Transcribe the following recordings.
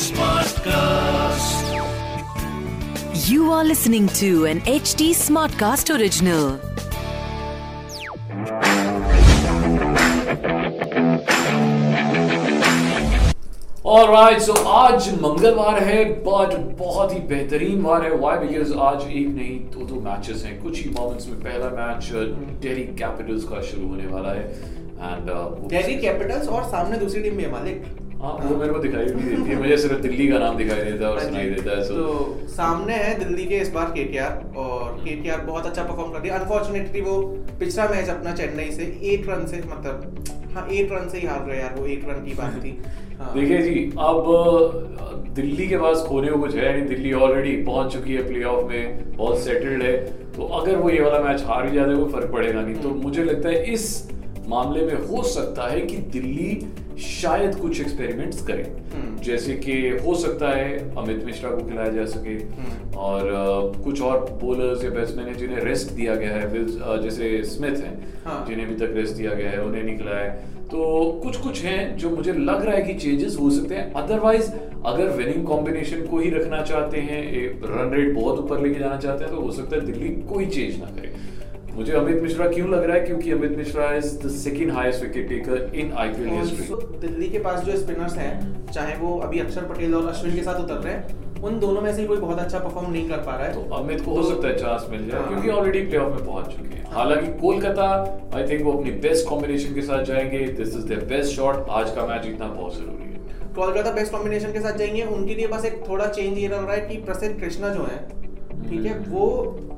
Smartcast. You are listening to an HD Smartcast original. Alright so आज मंगलवार है but बहुत ही बेहतरीन वार है व्हाई बिकॉज़ आज एक नहीं दो दो मैचेस हैं कुछ ही मोमेंट्स में पहला मैच दिल्ली कैपिटल्स का शुरू होने वाला है एंड दिल्ली कैपिटल्स और सामने दूसरी टीम भी है मालिक। हाँ वो मेरे को दिखाई नहीं देती है। मुझे सिर्फ़ दिल्ली का नाम दिखाई देता है और हाँ सुनाई देता है तो सामने है दिल्ली के इस बार केकेआर और केकेआर बहुत अच्छा परफॉर्म कर रही है। अनफॉर्चुनेटली वो पिछला मैच अपना चेन्नई से एक रन से मतलब हाँ एक रन से ही हार गए यार वो एक रन की बात थी। हाँ। देखिए जी अब दिल्ली के पास खोने को कुछ है नहीं। दिल्ली ऑलरेडी पहुँच चुकी है प्लेऑफ में बहुत सेटल्ड है। तो अगर वो ये वाला मैच हार ही जाते कोई फ़र्क पड़ेगा नहीं। तो मुझे लगता है इस मामले में हो सकता है कि दिल्ली शायद कुछ एक्सपेरिमेंट्स करे हम्म। जैसे कि हो सकता है अमित मिश्रा को खिलाया जा सके हम्म। और कुछ और बोलर्स या बैट्समैन है जिन्हें रेस्ट दिया गया है जैसे स्मिथ हैं हाँ। जिन्हें अभी तक रेस्ट दिया गया है उन्हें नहीं खिलाया है तो कुछ कुछ हैं जो मुझे लग रहा है कि चेंजेस हो सकते हैं अदरवाइज़ अगर विनिंग कॉम्बिनेशन को ही रखना चाहते हैं रन रेट बहुत ऊपर लेके जाना चाहते हैं तो हो सकता है दिल्ली कोई चेंज ना करे मुझे अमित मिश्रा क्यों लग रहा है? क्योंकि Amit Mishra is the second highest wicket taker in IPL history Delhi के पास जो स्पिनर्स हैं चाहे वो अभी अक्षर पटेल और अश्विन के साथ उतर रहे हैं उन दोनों में से कोई बहुत अच्छा परफॉर्म नहीं कर पा रहा है। तो अमित को हो सकता है चांस मिल जाए हाँ। क्योंकि ऑलरेडी प्लेऑफ में पहुँच चुके हैं। हालाँकि कोलकाता आई थिंक वो अपनी बेस्ट कॉम्बिनेशन के साथ जाएँगे this is there best shot आज का मैच जीतना बहुत ज़रूरी है। कोलकाता बेस्ट कॉम्बिनेशन के साथ जाएँगे उनके लिए बस एक थोड़ा चेंज ये रहा है कि प्रसिद्ध कृष्णा जो है ठीक है वो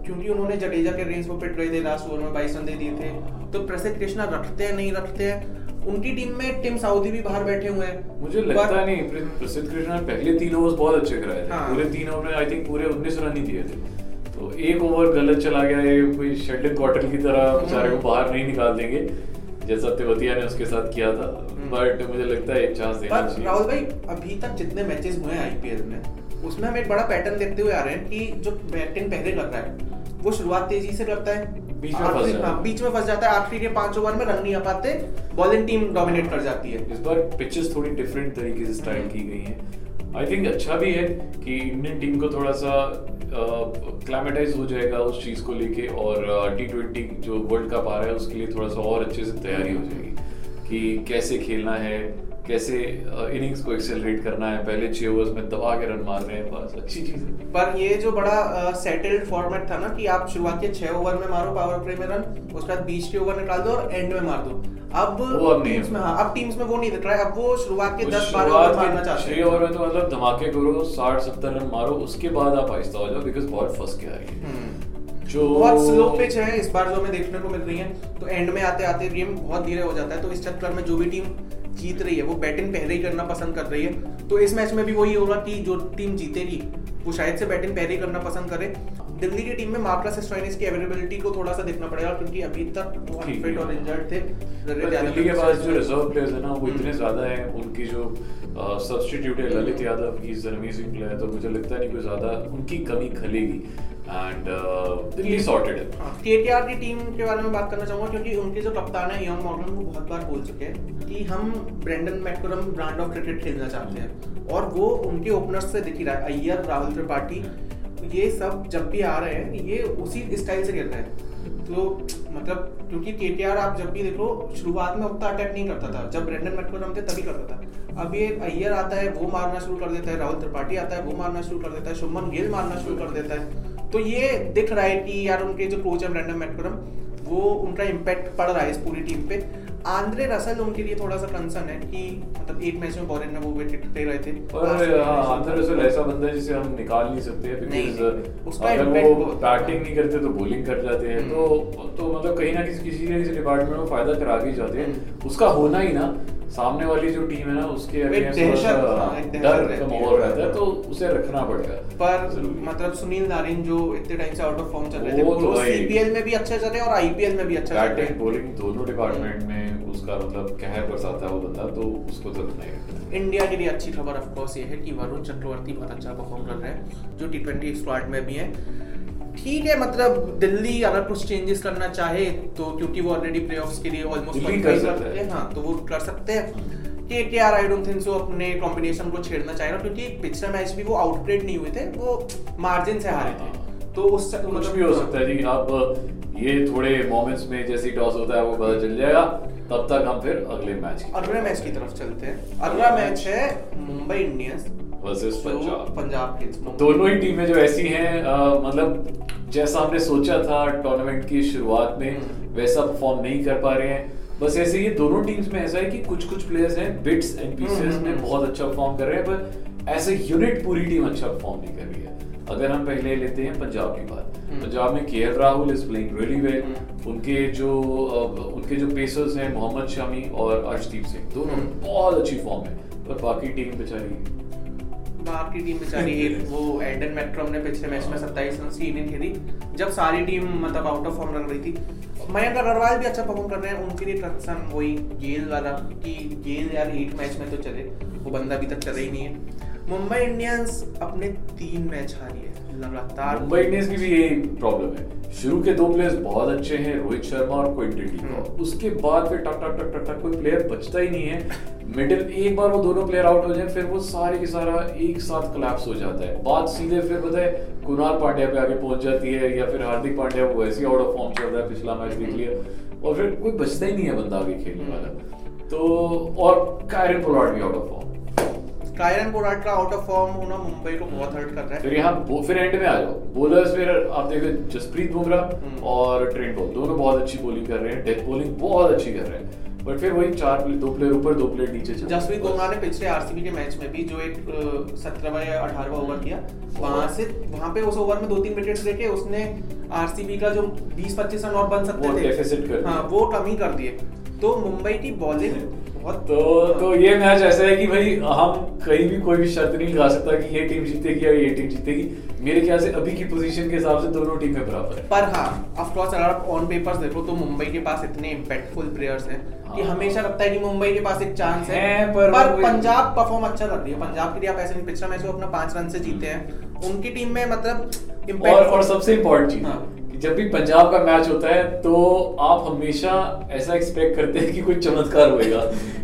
क्योंकि उन्होंने जडेजा के रेंज पे पिट गए थे लास्ट ओवर में बाईस रन दे दिए थे तो प्रसिद्ध कृष्णा रखते हैं नहीं रखते हैं? उनकी टीम में टिम साउदी भी बाहर बैठे हुए हैं। मुझे लगता पर- नहीं प्रसिद्ध कृष्णा पहले तीन ओवर्स बहुत अच्छे कराए थे। हाँ। पूरे तीन ओवर में आई थिंक पूरे उन्नीस रन ही दिए थे। तो एक ओवर गलत चला गया ये कोई शेल्डन क्वार्टर की तरह बेचारे को बाहर नहीं निकाल देंगे जैसा तेवतिया ने उसके साथ किया था। बट मुझे लगता है एक चांस देना चाहिए। राहुल भाई अभी तक जितने मैचेस हुए हैं आईपीएल में उसमें हम एक बड़ा पैटर्न देखते हुए आ रहे हैं कि जो बैटिंग पहले कर रहा है वो शुरुआत तेज़ी से करता है। बीच में फंस जाता है। हाँ, बीच में फंस जाता है। आखिरी के पाँच ओवर में रन नहीं आ पाते बॉलिंग टीम डोमिनेट कर जाती है। इस बार पिचेस थोड़ी डिफरेंट तरीके से स्टाइल की गई हैं। आई थिंक अच्छा भी है कि इंडियन टीम को थोड़ा सा क्लाइमेटाइज हो जाएगा उस चीज़ को लेके और टी ट्वेंटी जो वर्ल्ड कप आ रहा है उसके लिए थोड़ा सा और अच्छे से तैयारी हो जाएगी कि कैसे खेलना है कैसे इनिंग्स को एक्सेलरेट करना है पहले छह ओवर्स में दबा के रन मार रहे हैं बस अच्छी चीज़ है। पर ये जो बड़ा सेटल्ड फॉर्मेट था ना कि आप शुरुआत के छह ओवर में मारो पावर प्ले में रन उसके बाद बीच के ओवर निकाल दो और एंड में मार दो। अब वो अब टीम्स में हाँ अब टीम्स में वो नहीं दिख रहा है। अब वो शुरुआत के दस बारह ओवर मारना चाहते छह हैं। ओवर में तो मतलब धमाके करो साठ सत्तर रन मारो उसके बाद आप आहिस्ता हो जाओ बिकॉज़ बॉल फंस के आ रही है। जो बहुत स्लो पिच है इस बार जो हमें देखने को मिल रही है तो एंड में आते आते गेम बहुत धीरे हो जाता है। तो इस चक्कर में जो भी टीम जीत रही है वो बैटिंग पहले ही करना पसंद कर रही है। तो इस मैच में भी वही होगा कि जो टीम जीतेगी वो शायद से बैटिंग पहले ही करना पसंद करे। दिल्ली की टीम में मार्कस स्टोइनिस की अवेलेबिलिटी को थोड़ा सा देखना पड़ेगा क्योंकि अभी तक वो अनफिट और इंजर्ड थे। दिल्ली के पास जो रिज़र्व प्लेयर्स है ना वो इतने ज़्यादा हैं उनकी जो सब्स्टिट्यूट है ललित यादव की इज़ प्लेयर तो मुझे लगता नहीं कोई ज़्यादा उनकी कमी खलेगी। एंड दिल्ली सॉर्टेड है। केकेआर की टीम के बारे में बात करना चाहूँगा, क्योंकि उनके जो कप्तान है यंग मॉर्गन वो बहुत बार बोल चुके हैं कि हम Brendon McCullum brand of cricket खेलना चाहते हैं। और वो उनके ओपनर्स से दिख ही रहा है, अय्यर, राहुल त्रिपाठी, ये सब जब भी आ रहे हैं, ये उसी स्टाइल से खेल रहे हैं। तो मतलब क्योंकि केटीआर आप जब भी देखो, शुरुआत में उतना अटैक नहीं करता था। जब ब्रेंडन मैककरम थे, तभी करता था। अब ये अय्यर आता है, वो मारना शुरू कर देता है, राहुल त्रिपाठी आता है, वो मारना शुरू कर देता है, शुभमन गिल मारना शुरू कर देता है। तो ये दिख रहा है कि यार उनके जो कोच है ब्रेंडन मैककरम वो उनका इम्पैक्ट पड़ रहा है इस पूरी टीम पे। आंद्रे रसल उनके लिए थोड़ा सा कंसर्न है कि मतलब एक मैच में बॉलिंग में वो विकेट दे रहे थे। और हाँ, अंदर रसल ऐसा बंदा है जिसे हम निकाल नहीं सकते बिकॉज़ उसका अगर वो बैटिंग नहीं करते तो बॉलिंग कर जाते हैं। हम्म। तो तो मतलब कहीं ना किसी किसी ना किसी डिपार्टमेंट में फ़ायदा करा के जाते हैं। हम्म। उसका होना ही ना। सामने वाली जो टीम है ना उसके हाँ, डर रहता है। तो उसे रखना पड़ेगा। पर मतलब सुनील नारिन जो इतने टाइम से आउट ऑफ़ फॉर्म चल रहे थे वो तो सीपीएल में भी अच्छे चल रहे और आईपीएल में भी अच्छा चल। रहे बैटिंग बॉलिंग दोनों डिपार्टमेंट में उसका मतलब कहर बरसाता है वो बंदा तो उसको तो रखना ही रखना है। इंडिया के लिए अच्छी खबर ऑफ़ कोर्स ये है कि वरुण चक्रवर्ती बहुत अच्छा परफॉर्म कर रहे हैं जो टी ट्वेंटी स्क्वाड में भी हैं। ठीक है मतलब दिल्ली अगर कुछ चेंजेस करना चाहे तो क्योंकि वो ऑलरेडी प्लेऑफ्स के लिए ऑलमोस्ट कर सकता है। हाँ तो वो कर सकते हैं। K K R I don't think so अपने कॉम्बिनेशन को छेड़ना चाहेगा क्योंकि पिछले मैच भी वो आउटप्लेड नहीं हुए थे वो मार्जिन से हारे थे। तो उस कुछ मतलब- भी हो सकता है जी अब ये थोड़े मोमेंट्स में जैसे टॉस होता है वो पता चल जाएगा। तब तक हम फिर अगले मैच अगले मैच की तरफ़ चलते हैं। अगला मैच है Mumbai Indians. Versus Punjab Punjab Kings Mumbai- दोनों ही टीमें जो ऐसी हैं मतलब जैसा हमने सोचा था टूर्नामेंट की शुरुआत में हम्म। वैसा परफॉर्म नहीं कर पा रहे हैं बस ऐसे ही दोनों टीम्स में ऐसा है कि कुछ कुछ प्लेयर्स हैं बिट्स एंड पीसेस हम्म, में हम्म। बहुत अच्छा परफॉर्म कर रहे हैं पर एज ए यूनिट पूरी टीम अच्छा परफॉर्म नहीं कर रही है अगर हम पहले लेते हैं पंजाब की बात हम्म। पंजाब में K L Rahul is playing really well hmm. उनके जो उनके जो पेसर्स हैं मोहम्मद शमी और अर्शदीप सिंह दोनों हम्म। बहुत अच्छी फॉर्म है पर बाकी टीम बेचारी बाकी टीम बेचारी वो एडन मैक्रम ने पिछले मैच में 27 रन की इनिंग खेली। जब सारी टीम मतलब आउट ऑफ़ फॉर्म लग रही थी। मयंक अग्रवाल भी अच्छा परफॉर्म कर रहे हैं उनके लिए कंसर्न वही गेल वाला कि गेल यार एक मैच में तो चले वो बंदा अभी तक चला ही नहीं है। मुंबई इंडियंस अपने तीन मैच हारी है लगातार। मुंबई इंडियंस की भी यही प्रॉब्लम है। शुरू के दो प्लेयर्स बहुत अच्छे हैं रोहित शर्मा और क्विंटन डी हम्म। उसके बाद फिर टक टक टक टक टक कोई प्लेयर बचता ही नहीं है। मिडिल एक बार वो दोनों प्लेयर आउट हो जाए फिर वो सारे के सारा एक साथ कोलैप्स हो जाता है। बात सीधे फिर पता है कुणाल पांड्या पे आगे पहुँच जाती है या फिर हार्दिक पांड्या वो वैसे ही आउट ऑफ़ फॉर्म चल रहा है पिछला मैच देख लिया। और फिर कोई बचता ही नहीं है बंदा आगे खेलने वाला। तो और कायरन पोलार्ड भी out of form Kieron Pollard का आउट ऑफ़ फॉर्म होना मुंबई को बहुत हर्ट कर रहा है। फिर यहाँ फिर एंड में आ जाओ। बोलर्स फिर आप देखो जसप्रीत बुमराह हम्म। और ट्रेंट बॉल दोनों बहुत अच्छी बॉलिंग कर रहे हैं। डेथ बॉलिंग बहुत अच्छी कर रहे हैं। बट फिर वही चार प्ले- दो प्लेयर ऊपर दो प्लेयर नीचे चल जसप्रीत बुमराह ने पिछले आरसीबी के मैच में भी जो एक सत्रहवा या अठारहवा ओवर किया वहाँ से वहाँ पे उस ओवर में दो तीन विकेट्स लेके उसने आरसीबी का जो 20-25 रन और बन सकते वो थे। हाँ वो कम ही कर दिए। तो मुंबई की बॉलिंग तो तो ये मैच ऐसा है कि भाई हम कहीं भी कोई भी शर्त नहीं लगा सकता कि ये टीम जीतेगी या ये टीम जीतेगी। मेरे ख्याल से अभी की पोजीशन के हिसाब से दोनों टीमें बराबर है। पर हाँ ऑफ़ कोर्स अगर आप ऑन पेपर्स देखो तो मुंबई के पास इतने इम्पैक्टफुल प्लेयर्स हैं कि हाँ। हमेशा लगता है कि मुंबई के पास एक चांस है। हैं, पर पर पंजाब परफॉर्म अच्छा कर रही है। पंजाब के लिए आप ऐसे नहीं पिछला मैच अपना पाँच रन से जीते हैं। उनकी टीम में मतलब और और सबसे इम्पोर्टेंट चीज़ हाँ। जब भी पंजाब का मैच होता है तो आप हमेशा ऐसा एक्सपेक्ट करते हैं कि कोई चमत्कार होएगा।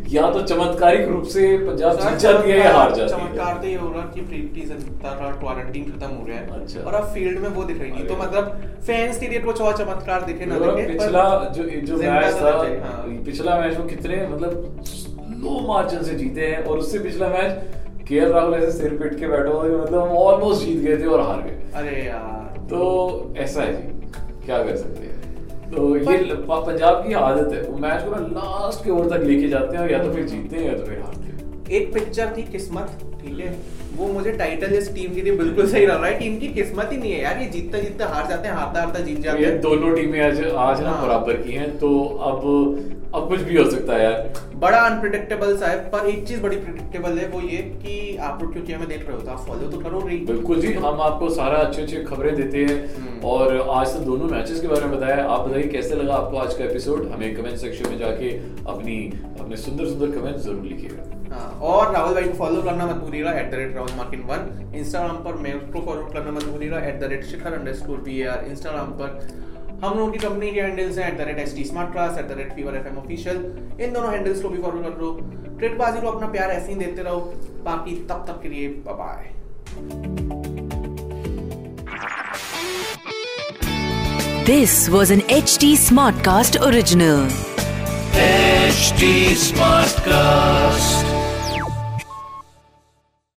या तो चमत्कारिक रूप से पंजाब जीत जाती है या हार जाती है। चमत्कार तो ये हो रहा कि प्रीति जिंटा का क्वारंटीन खत्म हो गया है अच्छा। और अब फ़ील्ड में वो दिख रही नहीं। तो मतलब फैंस के लिए कुछ और चमत्कार दिखे ना दिखे पिछला जो जो मैच था हाँ। पिछला मैच वो कितने मतलब लो मार्जिन से जीते हैं। और उससे पिछला मैच के राहुल ऐसे सिर पिट के बैठा था, मतलब ऑलमोस्ट जीत गए थे और हार गए। अरे यार। तो ऐसा है जी। क्या कर सकते हैं? तो ये पंजाब की आदत है। वो मैच को ना लास्ट के ओवर तक लेके जाते हैं या तो फिर जीतते हैं या तो फिर हारते हैं। एक पिक्चर थी किस्मत ठीक है? वो मुझे टाइटल इस टीम की थी बिल्कुल सही लग रहा है। टीम की किस्मत ही नहीं है यार ये जीतता जीतता हार जाते हैं हारता हारता जीत तो जाते हैं। दोनों टीमें आज आज ना हाँ। बराबर की हैं। तो अब अब कुछ भी हो सकता है यार। बड़ा अनप्रिडिक्टेबल सा है पर एक चीज़ बड़ी प्रिडिक्टेबल है वो ये कि आप लोग क्योंकि हमें देख रहे हो तो आप फॉलो तो करोगे ही। बिल्कुल जी हम आपको सारा अच्छे अच्छे खबरें देते हैं हम्म। और आज तो दोनों मैचेस के बारे में बताया। आप बताइए कैसे लगा आपको आज का एपिसोड हमें कमेंट सेक्शन में जाके अपनी अपने सुंदर सुंदर कमेंट ज़रूर लिखिएगा। हाँ, और राहुल भाई को फॉलो करना मत भूलिएगा एट द रेट राहुल मार्किन वन इंस्टाग्राम पर मेरे को फॉलो करना मत भूलिएगा at the rate Shikhar underscore B R Instagram पर हम लोगों की कंपनी के हैंडल्स हैं at the rate S T smart class at the rate fever F M official इन दोनों हैंडल्स को भी फॉलो कर लो ट्रेडबाजी को अपना प्यार ऐसे ही देते रहो बाकी तब तक के लिए bye This was an HT Smartcast original. Smart Smartcast.